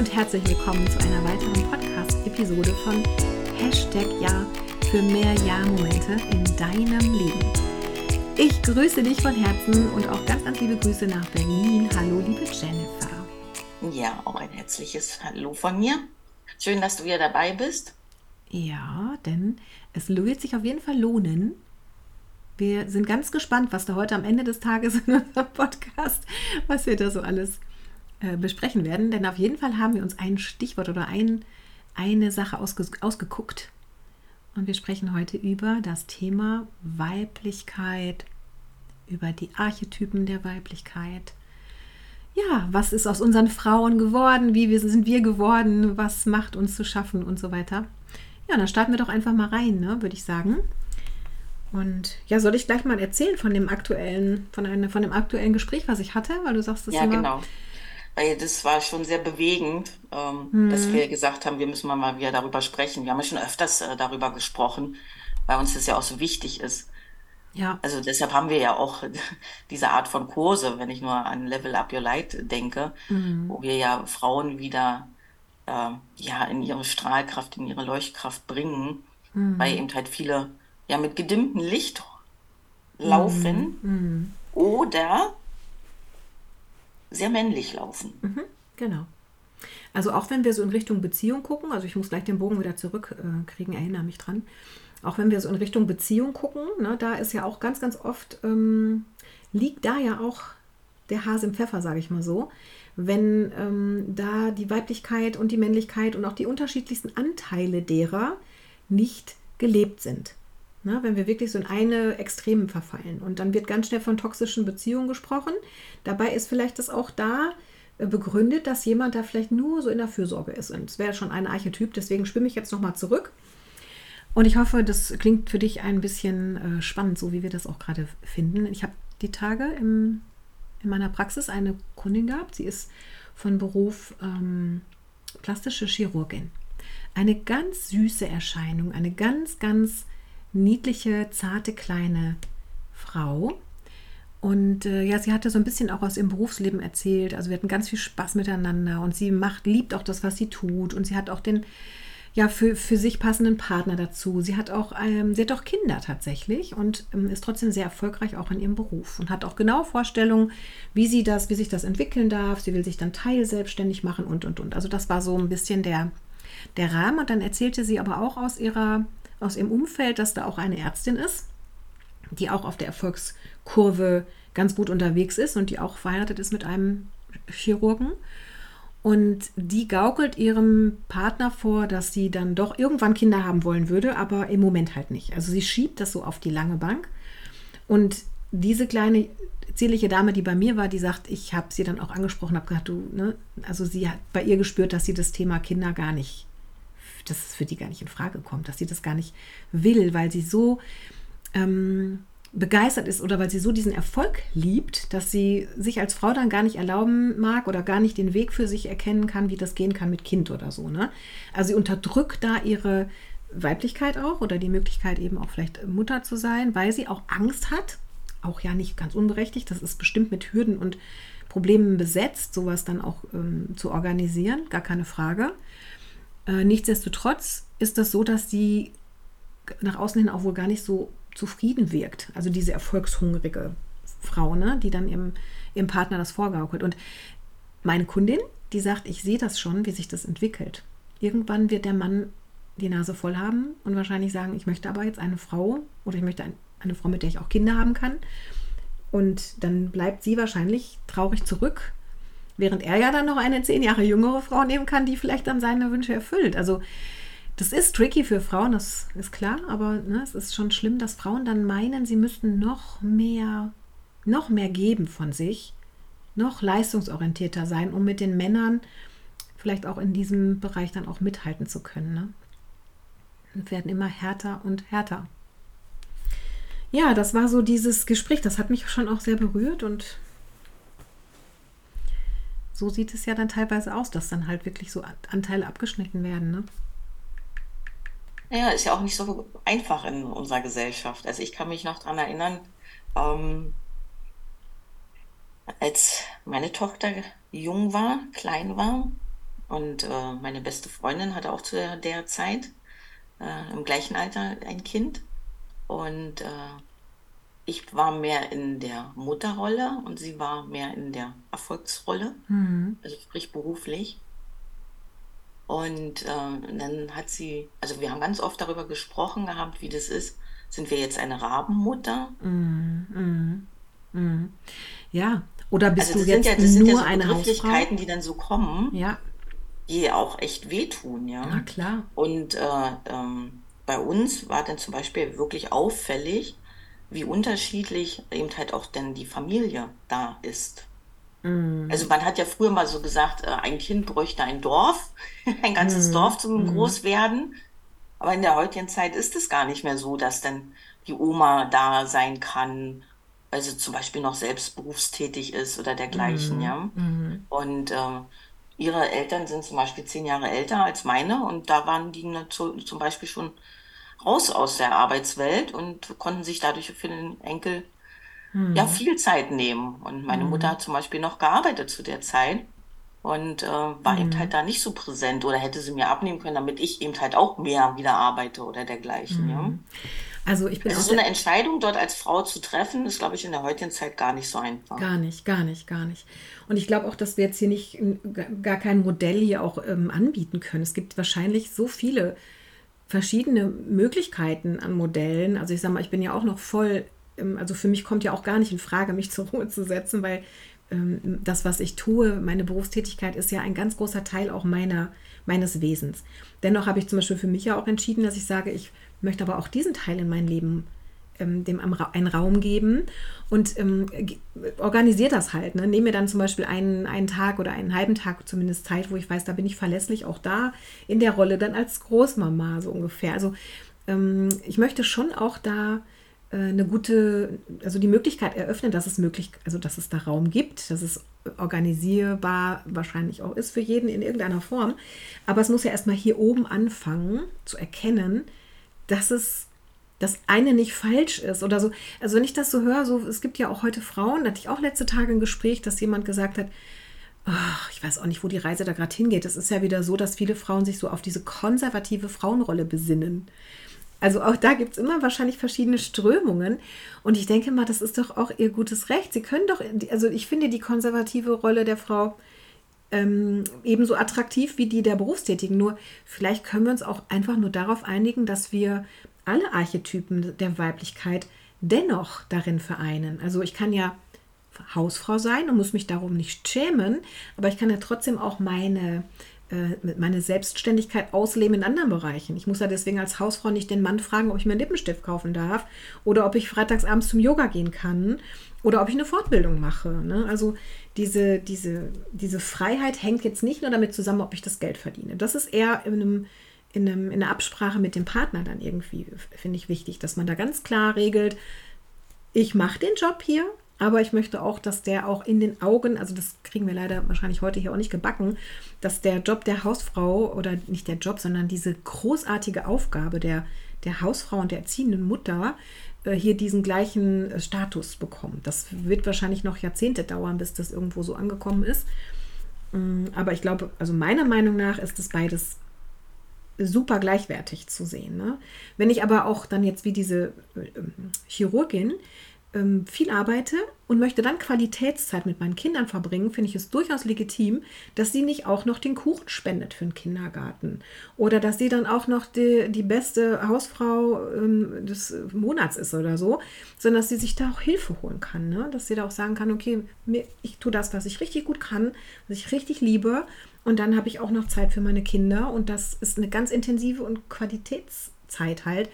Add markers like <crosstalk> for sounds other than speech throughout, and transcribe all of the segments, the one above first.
Und herzlich willkommen zu einer weiteren Podcast-Episode von Hashtag Ja für mehr Ja-Momente in deinem Leben. Ich grüße dich von Herzen und auch ganz, ganz liebe Grüße nach Berlin. Hallo, liebe Jennifer. Ja, auch ein herzliches Hallo von mir. Schön, dass du wieder dabei bist. Ja, denn es wird sich auf jeden Fall lohnen. Wir sind ganz gespannt, was da heute am Ende des Tages <laughs> in unserem Podcast, was wir da so alles äh, besprechen werden. Denn auf jeden Fall haben wir uns ein Stichwort oder ein, eine Sache ausge, ausgeguckt. Und wir sprechen heute über das Thema Weiblichkeit, über die Archetypen der Weiblichkeit. Ja, was ist aus unseren Frauen geworden? Wie sind wir geworden? Was macht uns zu schaffen und so weiter? Ja, dann starten wir doch einfach mal rein, ne, würde ich sagen. Und ja, soll ich gleich mal erzählen von dem aktuellen, von, einem, von dem aktuellen Gespräch, was ich hatte, weil du sagst, das Ja, immer, genau. Weil das war schon sehr bewegend, ähm, dass hm, wir gesagt haben, wir müssen mal wieder darüber sprechen. Wir haben ja schon öfters äh, darüber gesprochen, weil uns das ja auch so wichtig ist. ja, Also deshalb haben wir ja auch <laughs> diese Art von Kurse, wenn ich nur an Level Up Your Light denke, hm, wo wir ja Frauen wieder äh, ja in ihre Strahlkraft, in ihre Leuchtkraft bringen, weil hm, eben halt viele ja mit gedimmtem Licht hm, laufen hm, oder sehr männlich laufen. mhm, genau. Also auch wenn wir so in Richtung Beziehung gucken, also ich muss gleich den Bogen wieder zurückkriegen, äh, erinnere mich dran. Auch wenn wir so in Richtung Beziehung gucken, ne, da ist ja auch ganz, ganz oft, ähm, liegt da ja auch der Hase im Pfeffer, sage ich mal so. Wenn ähm, da die Weiblichkeit und die Männlichkeit und auch die unterschiedlichsten Anteile derer nicht gelebt sind. Ne, wenn wir wirklich so in eine Extremen verfallen. Und dann wird ganz schnell von toxischen Beziehungen gesprochen. Dabei ist vielleicht das auch da äh, begründet, dass jemand da vielleicht nur so in der Fürsorge ist. Und es wäre schon ein Archetyp. Deswegen schwimme ich jetzt nochmal zurück. Und ich hoffe, das klingt für dich ein bisschen äh, spannend, so wie wir das auch gerade finden. Ich habe die Tage im, in meiner Praxis eine Kundin gehabt. Sie ist von Beruf ähm, plastische Chirurgin. Eine ganz süße Erscheinung, eine ganz, ganz niedliche, zarte kleine Frau. Und äh, ja, sie hatte so ein bisschen auch aus ihrem Berufsleben erzählt. Also wir hatten ganz viel Spaß miteinander und sie macht, liebt auch das, was sie tut. Und sie hat auch den, ja, für, für sich passenden Partner dazu. Sie hat auch, ähm, sie hat auch Kinder tatsächlich und ähm, ist trotzdem sehr erfolgreich auch in ihrem Beruf und hat auch genau Vorstellungen, wie sie das, wie sich das entwickeln darf. Sie will sich dann teilselbstständig machen und und und. Also das war so ein bisschen der, der Rahmen. Und dann erzählte sie aber auch aus ihrer, aus ihrem Umfeld, dass da auch eine Ärztin ist, die auch auf der Erfolgskurve ganz gut unterwegs ist und die auch verheiratet ist mit einem Chirurgen. Und die gaukelt ihrem Partner vor, dass sie dann doch irgendwann Kinder haben wollen würde, aber im Moment halt nicht. Also sie schiebt das so auf die lange Bank. Und diese kleine zierliche Dame, die bei mir war, die sagt, ich habe sie dann auch angesprochen, habe gesagt, du, ne, also sie hat bei ihr gespürt, dass sie das Thema Kinder gar nicht, dass es für die gar nicht in Frage kommt, dass sie das gar nicht will, weil sie so ähm, begeistert ist oder weil sie so diesen Erfolg liebt, dass sie sich als Frau dann gar nicht erlauben mag oder gar nicht den Weg für sich erkennen kann, wie das gehen kann mit Kind oder so. Ne? Also sie unterdrückt da ihre Weiblichkeit auch oder die Möglichkeit eben auch vielleicht Mutter zu sein, weil sie auch Angst hat, auch ja nicht ganz unberechtigt, das ist bestimmt mit Hürden und Problemen besetzt, sowas dann auch ähm, zu organisieren, gar keine Frage. Äh, nichtsdestotrotz ist das so, dass sie nach außen hin auch wohl gar nicht so zufrieden wirkt. Also diese erfolgshungrige Frau, ne, die dann ihrem, ihrem Partner das vorgaukelt. Und meine Kundin, die sagt, ich sehe das schon, wie sich das entwickelt. Irgendwann wird der Mann die Nase voll haben und wahrscheinlich sagen, ich möchte aber jetzt eine Frau oder ich möchte ein, eine Frau, mit der ich auch Kinder haben kann. Und dann bleibt sie wahrscheinlich traurig zurück, während er ja dann noch eine zehn Jahre jüngere Frau nehmen kann, die vielleicht dann seine Wünsche erfüllt. Also das ist tricky für Frauen, das ist klar, aber ne, es ist schon schlimm, dass Frauen dann meinen, sie müssten noch mehr, noch mehr geben von sich, noch leistungsorientierter sein, um mit den Männern vielleicht auch in diesem Bereich dann auch mithalten zu können. Ne? Und werden immer härter und härter. Ja, das war so dieses Gespräch, das hat mich schon auch sehr berührt und so sieht es ja dann teilweise aus, dass dann halt wirklich so Anteile abgeschnitten werden. Ne? Ja, ist ja auch nicht so einfach in unserer Gesellschaft. Also ich kann mich noch dran erinnern, ähm, als meine Tochter jung war, klein war, Und äh, meine beste Freundin hatte auch zu der, der Zeit äh, im gleichen Alter ein Kind. Und äh, ich war mehr in der Mutterrolle und sie war mehr in der Erfolgsrolle, Mhm. also sprich beruflich. Und äh, dann hat sie, also wir haben ganz oft darüber gesprochen gehabt, wie das ist. Sind wir jetzt eine Rabenmutter? Mhm. Mhm. Mhm. Ja. Oder bist Also du sind ja, jetzt das sind ja nur so eine? Begrifflichkeiten, die dann so kommen, Ja, die auch echt wehtun, na ja. klar. Und äh, ähm, bei uns war dann zum Beispiel wirklich auffällig, wie unterschiedlich eben halt auch denn die Familie da ist. Also Mhm. man hat ja früher mal so gesagt, äh, ein Kind bräuchte ein Dorf, <laughs> ein ganzes Mhm. Dorf zum Mhm. Großwerden. Aber in der heutigen Zeit ist es gar nicht mehr so, dass dann die Oma da sein kann, weil sie zum Beispiel noch selbst berufstätig ist oder dergleichen, Mhm. ja. Mhm. Und äh, ihre Eltern sind zum Beispiel zehn Jahre älter als meine und da waren die zu, zum Beispiel schon raus aus der Arbeitswelt und konnten sich dadurch für den Enkel ja Mhm. viel Zeit nehmen. Und meine Mutter Mhm. hat zum Beispiel noch gearbeitet zu der Zeit und äh, war eben halt da nicht so präsent oder hätte sie mir abnehmen können, damit ich eben halt auch mehr wieder arbeite oder dergleichen, ja. Mhm. Also ich bin Also so eine Entscheidung dort als Frau zu treffen, ist, glaube ich, in der heutigen Zeit gar nicht so einfach. Gar nicht, gar nicht, gar nicht. Und ich glaube auch, dass wir jetzt hier nicht ga- gar kein Modell hier auch ähm, anbieten können. Es gibt wahrscheinlich so viele verschiedene Möglichkeiten an Modellen. Also ich sage mal, ich bin ja auch noch voll, ähm, also für mich kommt ja auch gar nicht in Frage, mich <laughs> zur Ruhe zu setzen, weil ähm, das, was ich tue, meine Berufstätigkeit ist ja ein ganz großer Teil auch meiner, meines Wesens. Dennoch habe ich zum Beispiel für mich ja auch entschieden, dass ich sage, ich möchte aber auch diesen Teil in mein Leben ähm, dem einen Raum geben und ähm, organisiere das halt. Ne? Nehme mir dann zum Beispiel einen, einen Tag oder einen halben Tag zumindest Zeit, wo ich weiß, da bin ich verlässlich auch da in der Rolle dann als Großmama so ungefähr. Also ähm, ich möchte schon auch da äh, eine gute, also die Möglichkeit eröffnen, dass es möglich, also dass es da Raum gibt, dass es organisierbar wahrscheinlich auch ist für jeden in irgendeiner Form. Aber es muss ja erstmal hier oben anfangen zu erkennen, dass es das eine nicht falsch ist oder so. Also wenn ich das so höre, so es gibt ja auch heute Frauen, da hatte ich auch letzte Tage ein Gespräch, dass jemand gesagt hat, ach, ich weiß auch nicht, wo die Reise da gerade hingeht. Es ist ja wieder so, dass viele Frauen sich so auf diese konservative Frauenrolle besinnen. Also auch da gibt es immer wahrscheinlich verschiedene Strömungen. Und ich denke mal, das ist doch auch ihr gutes Recht. Sie können doch, also ich finde die konservative Rolle der Frau ähm, ebenso attraktiv wie die der Berufstätigen. Nur vielleicht können wir uns auch einfach nur darauf einigen, dass wir alle Archetypen der Weiblichkeit dennoch darin vereinen. Also ich kann ja Hausfrau sein und muss mich darum nicht schämen, aber ich kann ja trotzdem auch meine, äh, meine Selbstständigkeit ausleben in anderen Bereichen. Ich muss ja deswegen als Hausfrau nicht den Mann fragen, ob ich mir einen Lippenstift kaufen darf oder ob ich freitags abends zum Yoga gehen kann oder ob ich eine Fortbildung mache. Ne? Also diese, diese, diese Freiheit hängt jetzt nicht nur damit zusammen, ob ich das Geld verdiene. Das ist eher in einem in, einem, in einer Absprache mit dem Partner dann irgendwie, finde ich wichtig, dass man da ganz klar regelt, ich mache den Job hier, aber ich möchte auch, dass der auch in den Augen, also das kriegen wir leider wahrscheinlich heute hier auch nicht gebacken, dass der Job der Hausfrau oder nicht der Job, sondern diese großartige Aufgabe der, der Hausfrau und der erziehenden Mutter äh, hier diesen gleichen äh, Status bekommt. Das wird wahrscheinlich noch Jahrzehnte dauern, bis das irgendwo so angekommen ist. Mm, Aber ich glaube, also meiner Meinung nach ist es beides super gleichwertig zu sehen. Ne? Wenn ich aber auch dann jetzt wie diese ähm, Chirurgin ähm, viel arbeite und möchte dann Qualitätszeit mit meinen Kindern verbringen, finde ich es durchaus legitim, dass sie nicht auch noch den Kuchen spendet für den Kindergarten. Oder dass sie dann auch noch die, die beste Hausfrau ähm, des Monats ist oder so, sondern dass sie sich da auch Hilfe holen kann, ne? dass sie da auch sagen kann, okay, mir, ich tue das, was ich richtig gut kann, was ich richtig liebe. Und dann habe ich auch noch Zeit für meine Kinder. Und das ist eine ganz intensive und Qualitätszeit halt,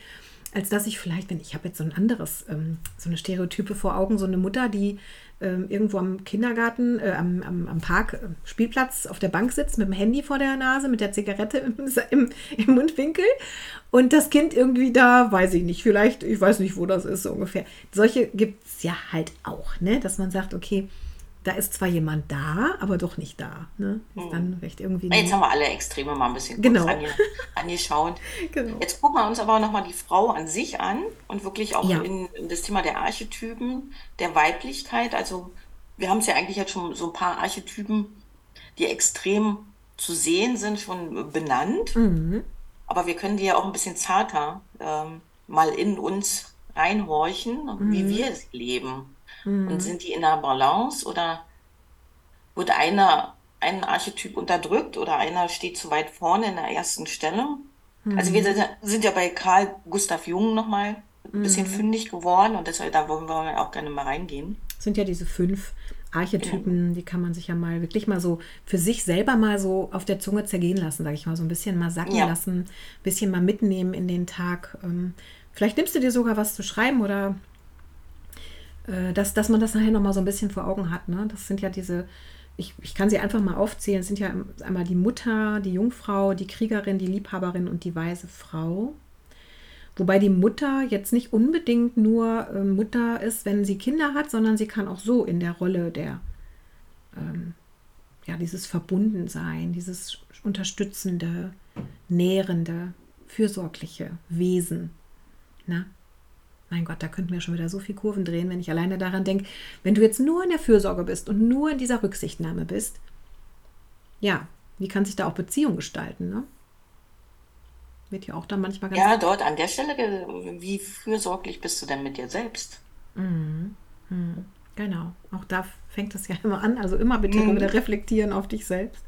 als dass ich vielleicht, wenn ich habe jetzt so ein anderes, ähm, so eine Stereotype vor Augen, so eine Mutter, die ähm, irgendwo am Kindergarten, äh, am, am, am Park, äh, Spielplatz auf der Bank sitzt mit dem Handy vor der Nase, mit der Zigarette im, <laughs> im, im Mundwinkel und das Kind irgendwie da, weiß ich nicht, vielleicht, ich weiß nicht, wo das ist so ungefähr. Solche gibt es ja halt auch, ne? dass man sagt, okay, da ist zwar jemand da, aber doch nicht da. Ne? Ist dann recht irgendwie. Jetzt haben wir alle Extreme mal ein bisschen Genau. ange <laughs> angeschaut. Genau. Jetzt gucken wir uns aber nochmal die Frau an sich an und wirklich auch Ja. in, in das Thema der Archetypen, der Weiblichkeit. Also wir haben es ja eigentlich jetzt schon so ein paar Archetypen, die extrem zu sehen sind, schon benannt. Mhm. Aber wir können die ja auch ein bisschen zarter ähm, mal in uns reinhorchen, wie Mhm. wir es leben. Und Mhm. sind die in der Balance oder wird einer, ein Archetyp unterdrückt oder einer steht zu weit vorne in der ersten Stelle? Also wir Mhm. sind ja bei Carl Gustav Jung nochmal ein bisschen Mhm. fündig geworden und deshalb, da wollen wir auch gerne mal reingehen. Das sind ja diese fünf Genau. Archetypen, die kann man sich ja mal wirklich mal so für sich selber mal so auf der Zunge zergehen lassen, sage ich mal, so ein bisschen mal sacken Ja. lassen, ein bisschen mal mitnehmen in den Tag. Ähm, vielleicht nimmst du dir sogar was zu schreiben oder äh, dass, dass man das nachher nochmal so ein bisschen vor Augen hat. Ne? Das sind ja diese, ich, ich kann sie einfach mal aufzählen, es sind ja einmal die Mutter, die Jungfrau, die Kriegerin, die Liebhaberin und die weise Frau. Wobei die Mutter jetzt nicht unbedingt nur äh, Mutter ist, wenn sie Kinder hat, sondern sie kann auch so in der Rolle der, ähm, ja, dieses Verbundensein, dieses unterstützende, nährende, fürsorgliche Wesen. Ne? Mein Gott, da könnten wir schon wieder so viel Kurven drehen, wenn ich alleine daran denke, wenn du jetzt nur in der Fürsorge bist und nur in dieser Rücksichtnahme bist, ja, wie kann sich da auch Beziehung gestalten, ne? Wird ja auch dann manchmal ganz Ja, dort an der Stelle, wie fürsorglich bist du denn mit dir selbst? Mhm. Mhm. Genau. Auch da fängt es ja immer an. Also immer bitte Mhm. wieder reflektieren auf dich selbst.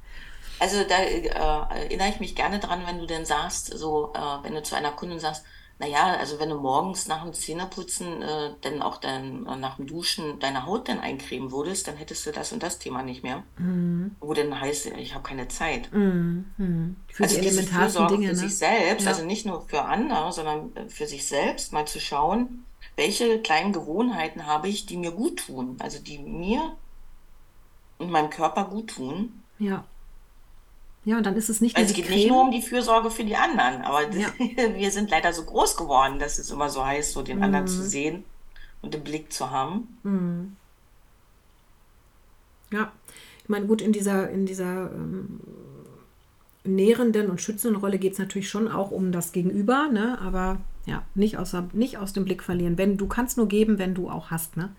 Also da äh, erinnere ich mich gerne dran, wenn du denn sagst, so, äh, wenn du zu einer Kundin sagst, naja, also wenn du morgens nach dem Zähneputzen äh, dann auch dann äh, nach dem Duschen deine Haut dann eincremen würdest, dann hättest du das und das Thema nicht mehr. Mhm. Wo dann heißt, ich habe keine Zeit. Mhm. Mhm. Für die Also diese elementarsten Dinge, für ne? sich selbst, Ja. also nicht nur für andere, sondern äh, für sich selbst, mal zu schauen, welche kleinen Gewohnheiten habe ich, die mir gut tun, also die mir und meinem Körper gut tun. Ja. Ja, und dann ist es nicht Also es geht nicht nur um Creme. die Fürsorge für die anderen, aber das, Ja. <laughs> wir sind leider so groß geworden, dass es immer so heißt, so den anderen zu Mhm. sehen und im Blick zu haben. Mhm. Ja. Ich meine, gut, in dieser, in dieser ähm, nährenden und schützenden Rolle geht es natürlich schon auch um das Gegenüber, ne? Aber ja, nicht, außer, nicht aus dem Blick verlieren. Wenn, du kannst nur geben, wenn du auch hast, ne?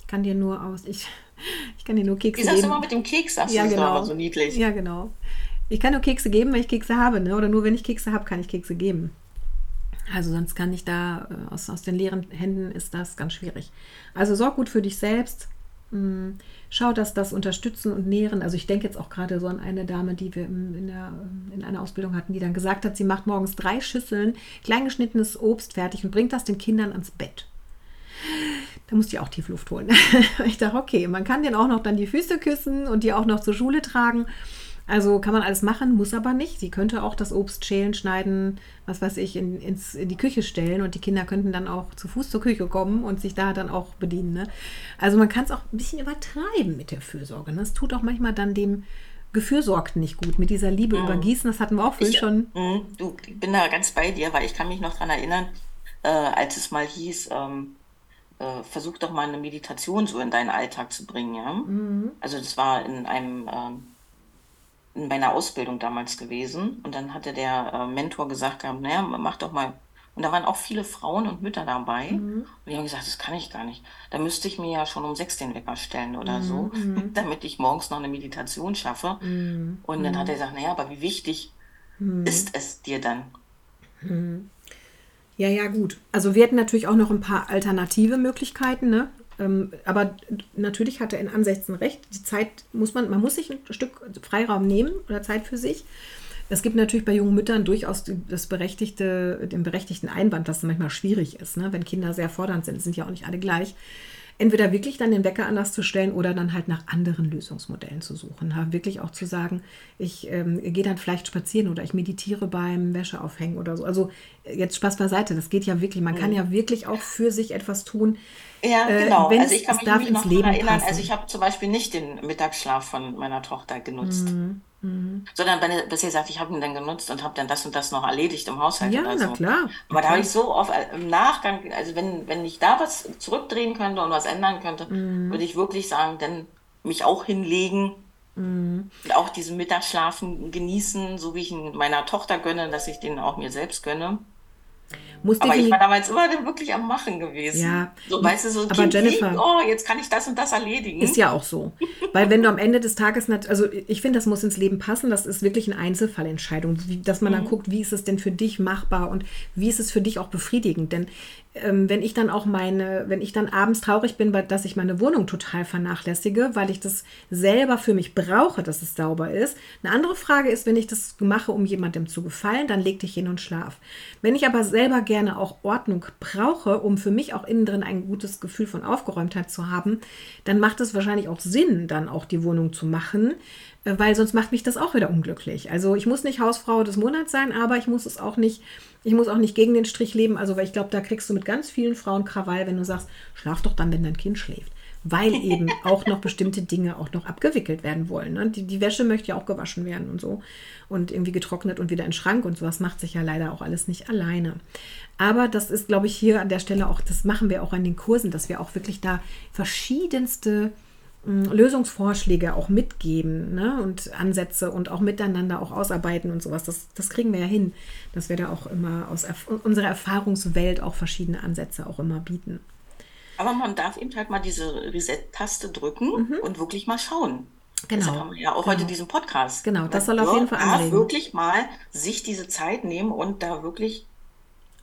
Ich kann dir nur aus, ich, <laughs> ich kann dir nur Wie Kekse sagst du immer mit dem Keks, sagst Ja, das immer genau. so niedlich. Ja, genau. Ich kann nur Kekse geben, wenn ich Kekse habe, ne? Oder nur wenn ich Kekse habe, kann ich Kekse geben. Also sonst kann ich da, äh, aus, aus den leeren Händen ist das ganz schwierig. Also sorg gut für dich selbst. Mm, Schau, dass das Unterstützen und Nähren, also ich denke jetzt auch gerade so an eine Dame, die wir in, der, in einer Ausbildung hatten, die dann gesagt hat, sie macht morgens drei Schüsseln kleingeschnittenes Obst fertig und bringt das den Kindern ans Bett. Da musste ich auch tief Luft holen. <laughs> ich dachte, okay, man kann den auch noch dann die Füße küssen und die auch noch zur Schule tragen. Also kann man alles machen, muss aber nicht. Sie könnte auch das Obst schälen, schneiden, was weiß ich, in, ins, in die Küche stellen und die Kinder könnten dann auch zu Fuß zur Küche kommen und sich da dann auch bedienen. Ne? Also man kann es auch ein bisschen übertreiben mit der Fürsorge. Ne? Das tut auch manchmal dann dem Gefürsorgten nicht gut. Mit dieser Liebe übergießen, das hatten wir auch vorhin schon. mm, du, ich bin da ganz bei dir, weil ich kann mich noch daran erinnern, äh, als es mal hieß, ähm, äh, versuch doch mal eine Meditation so in deinen Alltag zu bringen, ja. Mhm. Also das war in einem ähm, in meiner Ausbildung damals gewesen und dann hatte der äh, Mentor gesagt gehabt, naja, mach doch mal. Und da waren auch viele Frauen und Mütter dabei. Und die haben gesagt, das kann ich gar nicht. Da müsste ich mir ja schon um sechs den Wecker stellen oder so, <laughs> damit ich morgens noch eine Meditation schaffe. Und dann hat er gesagt, naja, aber wie wichtig ist es dir dann? Ja, ja, gut. Also wir hätten natürlich auch noch ein paar alternative Möglichkeiten, ne? Ähm, aber natürlich hat er in Ansätzen recht. Die Zeit muss man, man muss sich ein Stück Freiraum nehmen oder Zeit für sich. Es gibt natürlich bei jungen Müttern durchaus das berechtigte, den berechtigten Einwand, dass es manchmal schwierig ist, ne? wenn Kinder sehr fordernd sind, sind ja auch nicht alle gleich. Entweder wirklich dann den Wecker anders zu stellen oder dann halt nach anderen Lösungsmodellen zu suchen. Ha, Wirklich auch zu sagen, ich ähm, gehe dann vielleicht spazieren oder ich meditiere beim Wäscheaufhängen oder so. Also äh, jetzt Spaß beiseite, das geht ja wirklich. Man kann ja wirklich auch für sich etwas tun. Ja, Äh, genau. wenn Also ich kann mich darf ins noch daran Leben erinnern, passen. also ich habe zum Beispiel nicht den Mittagsschlaf von meiner Tochter genutzt, sondern wenn- besser gesagt, ich habe ihn dann genutzt und habe dann das und das noch erledigt im Haushalt Ja, oder na so. klar. na Aber da klar. habe ich so oft äh, im Nachgang, also wenn, wenn ich da was zurückdrehen könnte und was ändern könnte, Mhm. würde ich wirklich sagen, dann mich auch hinlegen Mhm. und auch diesen Mittagsschlafen genießen, so wie ich ihn meiner Tochter gönne, dass ich den auch mir selbst gönne. Muss Aber ich war damals immer dann wirklich am Machen gewesen. Ja, So, weißt du, so ein aber Kind Jennifer- liegt, oh, jetzt kann ich das und das erledigen. Ist ja auch so. Weil wenn du am Ende des Tages, nat- also ich finde, das muss ins Leben passen, das ist wirklich eine Einzelfallentscheidung, dass man dann guckt, wie ist es denn für dich machbar und wie ist es für dich auch befriedigend. Denn ähm, wenn ich dann auch meine, wenn ich dann abends traurig bin, weil, dass ich meine Wohnung total vernachlässige, weil ich das selber für mich brauche, dass es sauber ist. Eine andere Frage ist, wenn ich das mache, um jemandem zu gefallen, dann leg dich hin und schlaf. Wenn ich aber selber gerne auch Ordnung brauche, um für mich auch innen drin ein gutes Gefühl von Aufgeräumtheit zu haben, dann macht es wahrscheinlich auch Sinn, dann auch die Wohnung zu machen, äh, weil sonst macht mich das auch wieder unglücklich. Also ich muss nicht Hausfrau des Monats sein, aber ich muss es auch nicht, ich muss auch nicht gegen den Strich leben. Also weil ich glaube, da kriegst du mit ganz vielen Frauen Krawall, wenn du sagst, schlaf doch dann, wenn dein Kind schläft. Weil eben auch noch bestimmte Dinge auch noch abgewickelt werden wollen. Ne? Die, die Wäsche möchte ja auch gewaschen werden und so. Und irgendwie getrocknet und wieder in den Schrank und sowas macht sich ja leider auch alles nicht alleine. Aber das ist, glaube ich, hier an der Stelle auch, das machen wir auch an den Kursen, dass wir auch wirklich da verschiedenste mh, Lösungsvorschläge auch mitgeben ne? und Ansätze und auch miteinander auch ausarbeiten und sowas. Das, das kriegen wir ja hin, dass wir da auch immer aus unserer Erfahrungswelt auch verschiedene Ansätze auch immer bieten. Aber man darf eben halt mal diese Reset-Taste drücken und wirklich mal schauen. Mhm. Genau. Deshalb haben wir ja auch heute diesen Podcast. Genau, das Man soll auf jeden Fall darf anregen. wirklich mal sich diese Zeit nehmen und da wirklich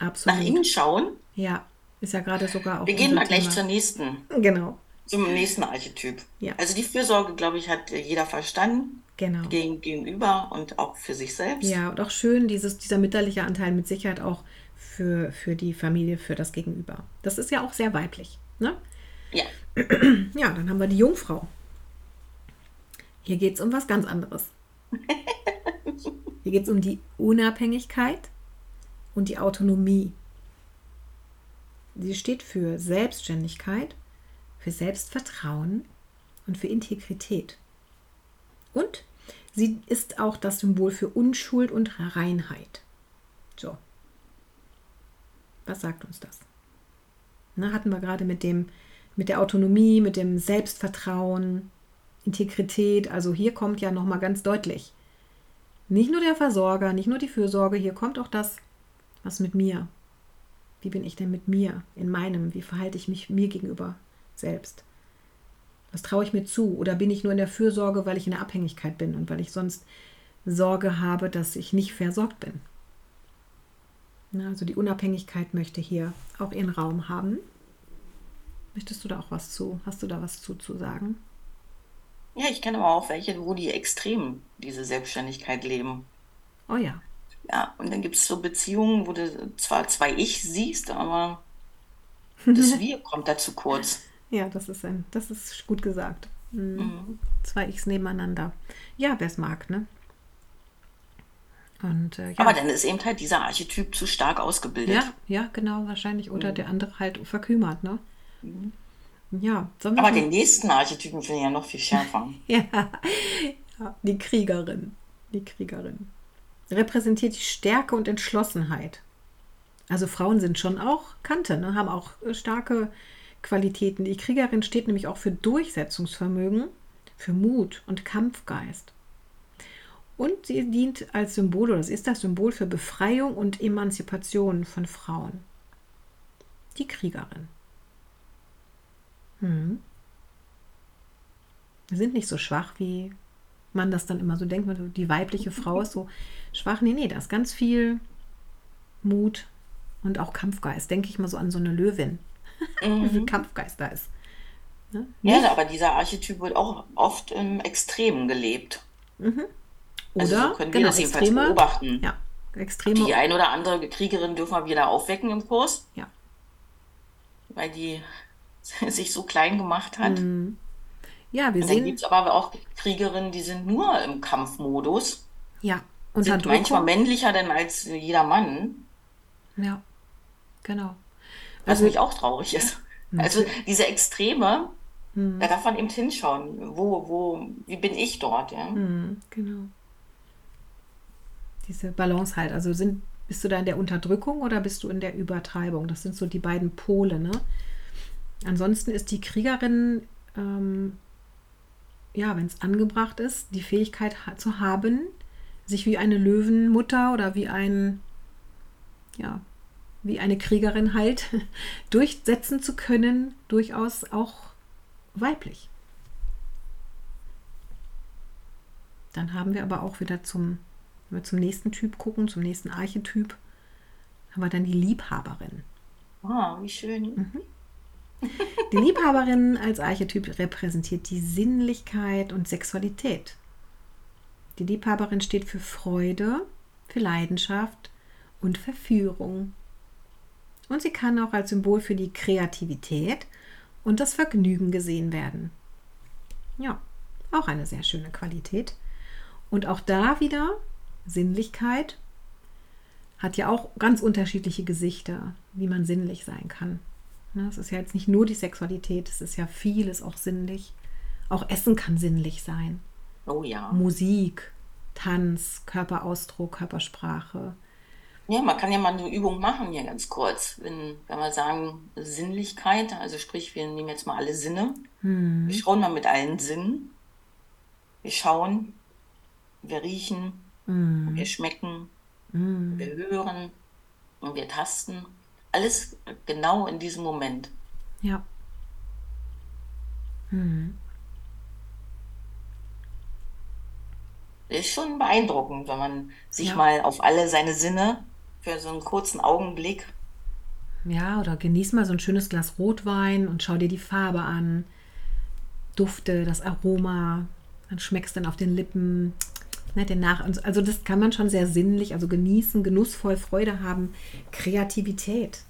nach Absolut. innen schauen. Ja, ist ja gerade sogar auch. Wir gehen mal gleich zur nächsten, Genau, zum nächsten Archetyp. Ja. Also die Fürsorge, glaube ich, hat jeder verstanden. genau. Gegen, gegenüber und auch für sich selbst. Ja, und auch schön, dieses, dieser mütterliche Anteil mit Sicherheit auch für, für die Familie, für das Gegenüber. Das ist ja auch sehr weiblich. Ne? Ja. Ja, dann haben wir die Jungfrau. Hier geht es um was ganz anderes. <laughs> Hier geht es um die Unabhängigkeit und die Autonomie. Sie steht für Selbstständigkeit, für Selbstvertrauen und für Integrität. Und sie ist auch das Symbol für Unschuld und Reinheit. So. Was sagt uns das? Na, hatten wir gerade mit dem mit der Autonomie, mit dem Selbstvertrauen, Integrität. Also hier kommt ja noch mal ganz deutlich nicht nur der Versorger, nicht nur die Fürsorge, hier kommt auch das, was mit mir. Wie bin ich denn mit mir, in meinem? Wie verhalte ich mich mir gegenüber selbst? Was traue ich mir zu? Oder bin ich nur in der Fürsorge, weil ich in der Abhängigkeit bin und weil ich sonst Sorge habe, dass ich nicht versorgt bin? Na, also die Unabhängigkeit möchte hier auch ihren Raum haben. Möchtest du da auch was zu? Hast du da was zu, zu sagen? Ja, ich kenne aber auch welche, wo die extrem diese Selbstständigkeit leben. Oh ja. Ja, und dann gibt es so Beziehungen, wo du zwar zwei Ich siehst, aber <laughs> das Wir kommt da zu kurz. Ja, das ist ein, das ist gut gesagt. Mhm. Zwei Ichs nebeneinander. Ja, wer es mag, ne? Und äh, ja. Aber dann ist eben halt dieser Archetyp zu stark ausgebildet. ja, ja, genau, wahrscheinlich. Oder der andere halt verkümert, ne? Ja, sollen wir Aber den nächsten Archetypen finde ich ja noch viel schärfer. <laughs> Ja. ja, die Kriegerin. Die Kriegerin. Repräsentiert die Stärke und Entschlossenheit. Also Frauen sind schon auch Kante, ne? haben auch äh, starke Qualitäten. Die Kriegerin steht nämlich auch für Durchsetzungsvermögen, für Mut und Kampfgeist. Und sie dient als Symbol, oder das ist das Symbol für Befreiung und Emanzipation von Frauen. Die Kriegerin. Hm. Wir sind nicht so schwach, wie man das dann immer so denkt. Die weibliche Frau ist so schwach. Nee, nee, da ist ganz viel Mut und auch Kampfgeist. Denke ich mal so an so eine Löwin. <laughs> Wie viel Kampfgeist da ist. Ne? Ja, aber dieser Archetyp wird auch oft im Extremen gelebt. Oder, Also so können wir genau, das jedenfalls extreme, beobachten. ja, extreme, Die ein oder andere Kriegerin dürfen wir wieder aufwecken im Kurs, ja, weil die <laughs> sich so klein gemacht hat. Mhm. ja, wir Und dann sehen, gibt es aber auch Kriegerinnen, die sind nur im Kampfmodus, ja, sind manchmal Unterdrückung, männlicher denn als jeder Mann, ja, genau. was Also- mich auch traurig ist. Also diese Extreme, da darf man eben hinschauen, wo, wo, wie bin ich dort, ja? Mhm, genau. Diese Balance halt. Also sind, bist du da in der Unterdrückung oder bist du in der Übertreibung? Das sind so die beiden Pole, ne? Ansonsten ist die Kriegerin, ähm, ja, wenn es angebracht ist, die Fähigkeit zu haben, sich wie eine Löwenmutter oder wie ein, ja, wie eine Kriegerin halt, <laughs> durchsetzen zu können, durchaus auch weiblich. Dann haben wir aber auch wieder zum, wenn wir zum nächsten Typ gucken, zum nächsten Archetyp, haben wir dann die Liebhaberin. Oh, wie schön. Mhm. Die Liebhaberin als Archetyp repräsentiert die Sinnlichkeit und Sexualität. Die Liebhaberin steht für Freude, für Leidenschaft und Verführung. Und sie kann auch als Symbol für die Kreativität und das Vergnügen gesehen werden. Ja, auch eine sehr schöne Qualität. Und auch da wieder Sinnlichkeit hat ja auch ganz unterschiedliche Gesichter, wie man sinnlich sein kann. Ne, es ist ja jetzt nicht nur die Sexualität, es ist ja vieles auch sinnlich. Auch Essen kann sinnlich sein. Oh ja. Musik, Tanz, Körperausdruck, Körpersprache. Ja, man kann ja mal eine Übung machen hier ganz kurz. Wenn, wenn wir sagen Sinnlichkeit, also sprich, wir nehmen jetzt mal alle Sinne. Hm. Wir schauen mal mit allen Sinnen. Wir schauen, wir riechen, hm. wir schmecken, hm. wir hören und wir tasten. Alles genau in diesem Moment. Ja. Hm. Ist schon beeindruckend, wenn man sich ja. mal auf alle seine Sinne für so einen kurzen Augenblick. Ja, oder genieß mal so ein schönes Glas Rotwein und schau dir die Farbe an. Dufte, das Aroma. Dann schmeckst du dann auf den Lippen. Ne, den Nach also das kann man schon sehr sinnlich, also genießen, genussvoll, Freude haben, Kreativität.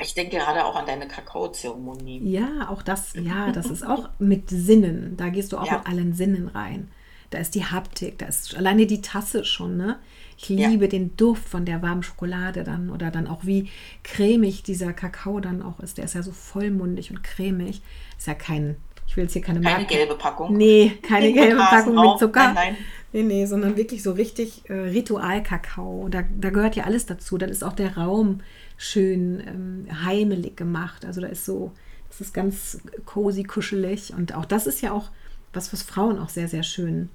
Ich denke gerade auch an deine Kakaozeremonie. Ja, auch das, <laughs> ja, das ist auch mit Sinnen. Da gehst du auch ja. mit allen Sinnen rein. Da ist die Haptik, da ist alleine die Tasse schon, ne? Ich liebe ja. den Duft von der warmen Schokolade dann oder dann auch wie cremig dieser Kakao dann auch ist. Der ist ja so vollmundig und cremig. Ist ja kein, ich will jetzt hier keine Keine Marke. gelbe Packung. Nee, keine gelbe Packung mit Zucker. Nein, nein. Nee, nee, sondern wirklich so richtig äh, Ritual-Kakao. Da, da gehört ja alles dazu. Dann ist auch der Raum schön ähm, heimelig gemacht. Also da ist so, das ist ganz cozy, kuschelig. Und auch das ist ja auch was, was Frauen auch sehr, sehr schön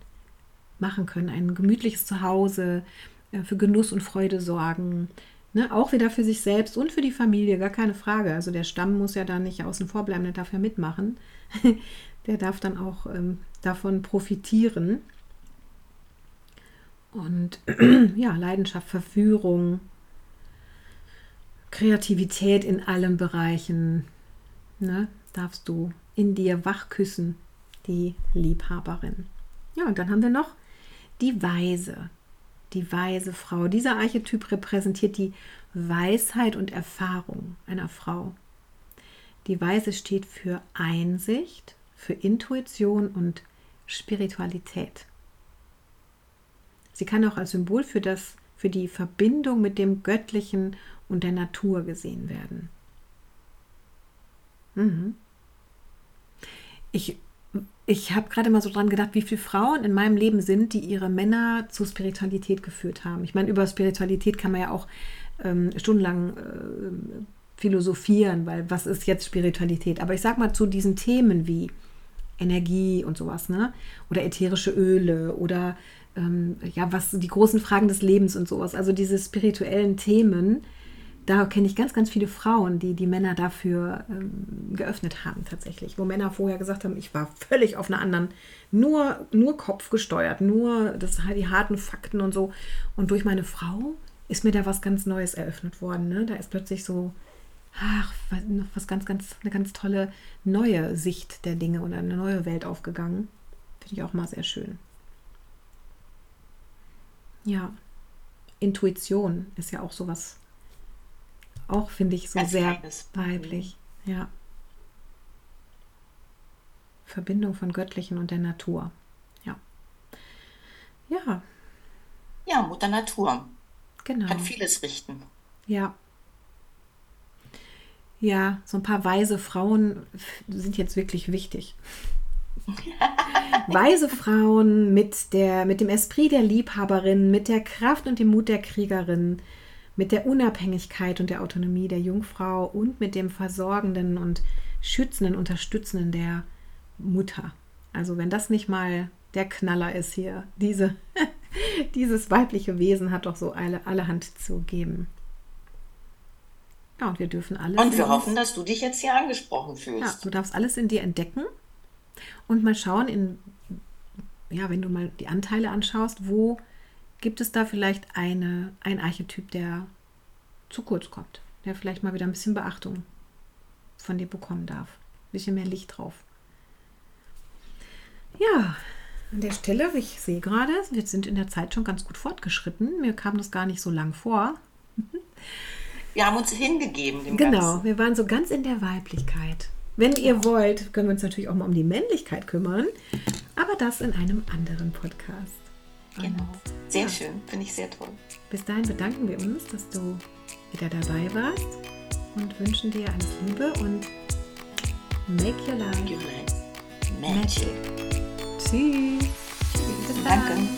machen können. Ein gemütliches Zuhause, äh, für Genuss und Freude sorgen. Ne? Auch wieder für sich selbst und für die Familie, gar keine Frage. Also der Stamm muss ja da nicht außen vor bleiben, der darf ja mitmachen. <laughs> der darf dann auch ähm, davon profitieren. Und <clears throat> ja, Leidenschaft, Verführung, Kreativität in allen Bereichen, ne, darfst du in dir wachküssen, die Liebhaberin. Ja, und dann haben wir noch die Weise, die weise Frau. Dieser Archetyp repräsentiert die Weisheit und Erfahrung einer Frau. Die Weise steht für Einsicht, für Intuition und Spiritualität. Sie kann auch als Symbol für, das, für die Verbindung mit dem Göttlichen und der Natur gesehen werden. Mhm. Ich ich habe gerade mal so dran gedacht, wie viele Frauen in meinem Leben sind, die ihre Männer zur Spiritualität geführt haben. Ich meine, über Spiritualität kann man ja auch ähm, stundenlang äh, philosophieren, weil was ist jetzt Spiritualität? Aber ich sag mal zu diesen Themen wie Energie und sowas, ne? Oder ätherische Öle oder ähm, ja, was die großen Fragen des Lebens und sowas. Also diese spirituellen Themen, da kenne ich ganz, ganz viele Frauen, die die Männer dafür ähm, geöffnet haben tatsächlich. Wo Männer vorher gesagt haben, ich war völlig auf einer anderen, nur, nur Kopf gesteuert, nur das, die harten Fakten und so. Und durch meine Frau ist mir da was ganz Neues eröffnet worden. Ne? Da ist plötzlich so, ach, noch was ganz, ganz, eine ganz tolle neue Sicht der Dinge und eine neue Welt aufgegangen. Finde ich auch mal sehr schön. Ja, Intuition ist ja auch sowas auch, finde ich, so Als sehr weiblich. Ja. Verbindung von Göttlichen und der Natur. Ja. Ja. Ja, Mutter Natur. Genau. Kann vieles richten. Ja. Ja, so ein paar weise Frauen sind jetzt wirklich wichtig. <laughs> weise Frauen mit, der, mit dem Esprit der Liebhaberin, mit der Kraft und dem Mut der Kriegerin, mit der Unabhängigkeit und der Autonomie der Jungfrau und mit dem versorgenden und schützenden, unterstützenden der Mutter. Also wenn das nicht mal der Knaller ist hier, diese, <laughs> dieses weibliche Wesen hat doch so alle, allerhand zu geben. Ja, und wir dürfen alles. Und wir hoffen, dass du dich jetzt hier angesprochen Ja, fühlst. du darfst alles in dir entdecken und mal schauen, in, ja, wenn du mal die Anteile anschaust, wo gibt es da vielleicht eine, ein Archetyp, der zu kurz kommt, der vielleicht mal wieder ein bisschen Beachtung von dir bekommen darf. Ein bisschen mehr Licht drauf. Ja, an der Stelle, ich sehe gerade, wir sind in der Zeit schon ganz gut fortgeschritten. Mir kam das gar nicht so lang vor. <laughs> Wir haben uns hingegeben dem Genau, Ganzen. wir waren so ganz in der Weiblichkeit. Wenn ihr wollt, können wir uns natürlich auch mal um die Männlichkeit kümmern, aber das in einem anderen Podcast. Genau. Sehr Ja. schön, finde ich sehr toll. Bis dahin bedanken wir uns, dass du wieder dabei warst und wünschen dir alles Liebe und make your life Your life magic. magic. Tschüss. Bis dann. Danke.